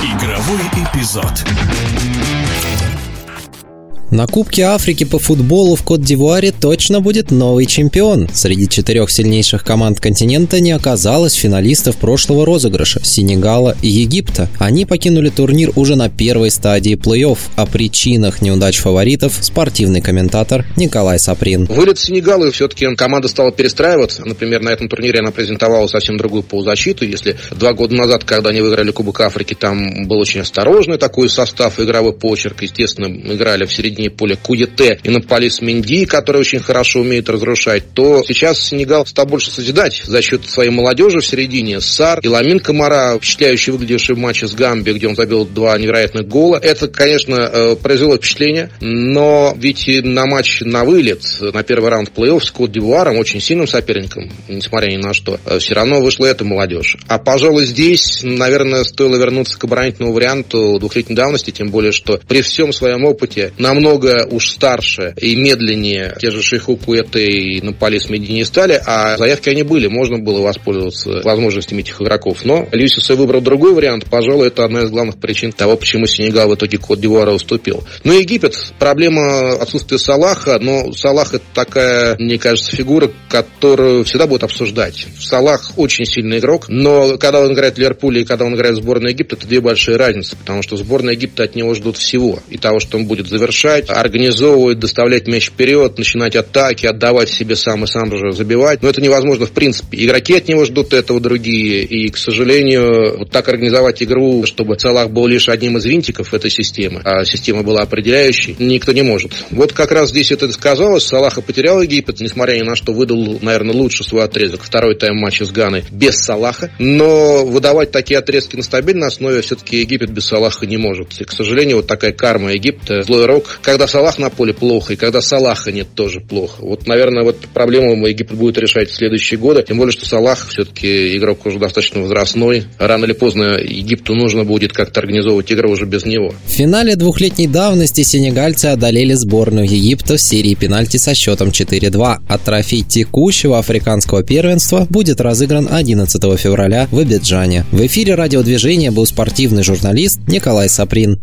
Игровой эпизод. На Кубке Африки по футболу в Кот-д'Ивуаре точно будет новый чемпион. Среди четырех сильнейших команд континента не оказалось финалистов прошлого розыгрыша – Сенегала и Египта. Они покинули турнир уже на первой стадии плей-офф. О причинах неудач фаворитов – спортивный комментатор Николай Саприн. Вылет Сенегала все-таки команда стала перестраиваться. Например, на этом турнире она презентовала совсем другую полузащиту. Если два года назад, когда они выиграли Кубок Африки, там был очень осторожный такой состав, игровой почерк. Естественно, играли в середине середине поля Куете и Наполис Менди, который очень хорошо умеет разрушать, то сейчас Сенегал стал больше созидать за счет своей молодежи в середине. Сар и Ламин Камара, впечатляющий выглядевший в матче с Гамби, где он забил два невероятных гола. Это, конечно, э, произвело впечатление, но ведь на матч на вылет, на первый раунд плей-офф с Кот очень сильным соперником, несмотря ни на что, э, все равно вышла эта молодежь. А, пожалуй, здесь, наверное, стоило вернуться к оборонительному варианту двухлетней давности, тем более, что при всем своем опыте намного намного уж старше и медленнее те же Шейху Куэте и Наполис Медини стали, а заявки они были, можно было воспользоваться возможностями этих игроков. Но Люсис выбрал другой вариант, пожалуй, это одна из главных причин того, почему Сенегал в итоге Кот Дивуара уступил. Ну, Египет, проблема отсутствия Салаха, но Салах это такая, мне кажется, фигура, которую всегда будут обсуждать. Салах очень сильный игрок, но когда он играет в Ливерпуле и когда он играет в сборную Египта, это две большие разницы, потому что сборная Египта от него ждут всего. И того, что он будет завершать, играть, организовывать, доставлять мяч вперед, начинать атаки, отдавать себе сам и сам же забивать. Но это невозможно в принципе. Игроки от него ждут этого другие. И, к сожалению, вот так организовать игру, чтобы Салах был лишь одним из винтиков этой системы, а система была определяющей, никто не может. Вот как раз здесь это сказалось. Салаха потерял Египет, несмотря ни на что выдал, наверное, лучше свой отрезок. Второй тайм матча с Ганой без Салаха. Но выдавать такие отрезки на стабильной основе все-таки Египет без Салаха не может. И, к сожалению, вот такая карма Египта, злой рок, когда Салах на поле плохо, и когда Салаха нет, тоже плохо. Вот, наверное, вот проблему Египет будет решать в следующие годы. Тем более, что Салах все-таки игрок уже достаточно возрастной. Рано или поздно Египту нужно будет как-то организовывать игру уже без него. В финале двухлетней давности сенегальцы одолели сборную Египта в серии пенальти со счетом 4-2, а трофей текущего африканского первенства будет разыгран 11 февраля в Абиджане. В эфире радиодвижения был спортивный журналист Николай Саприн.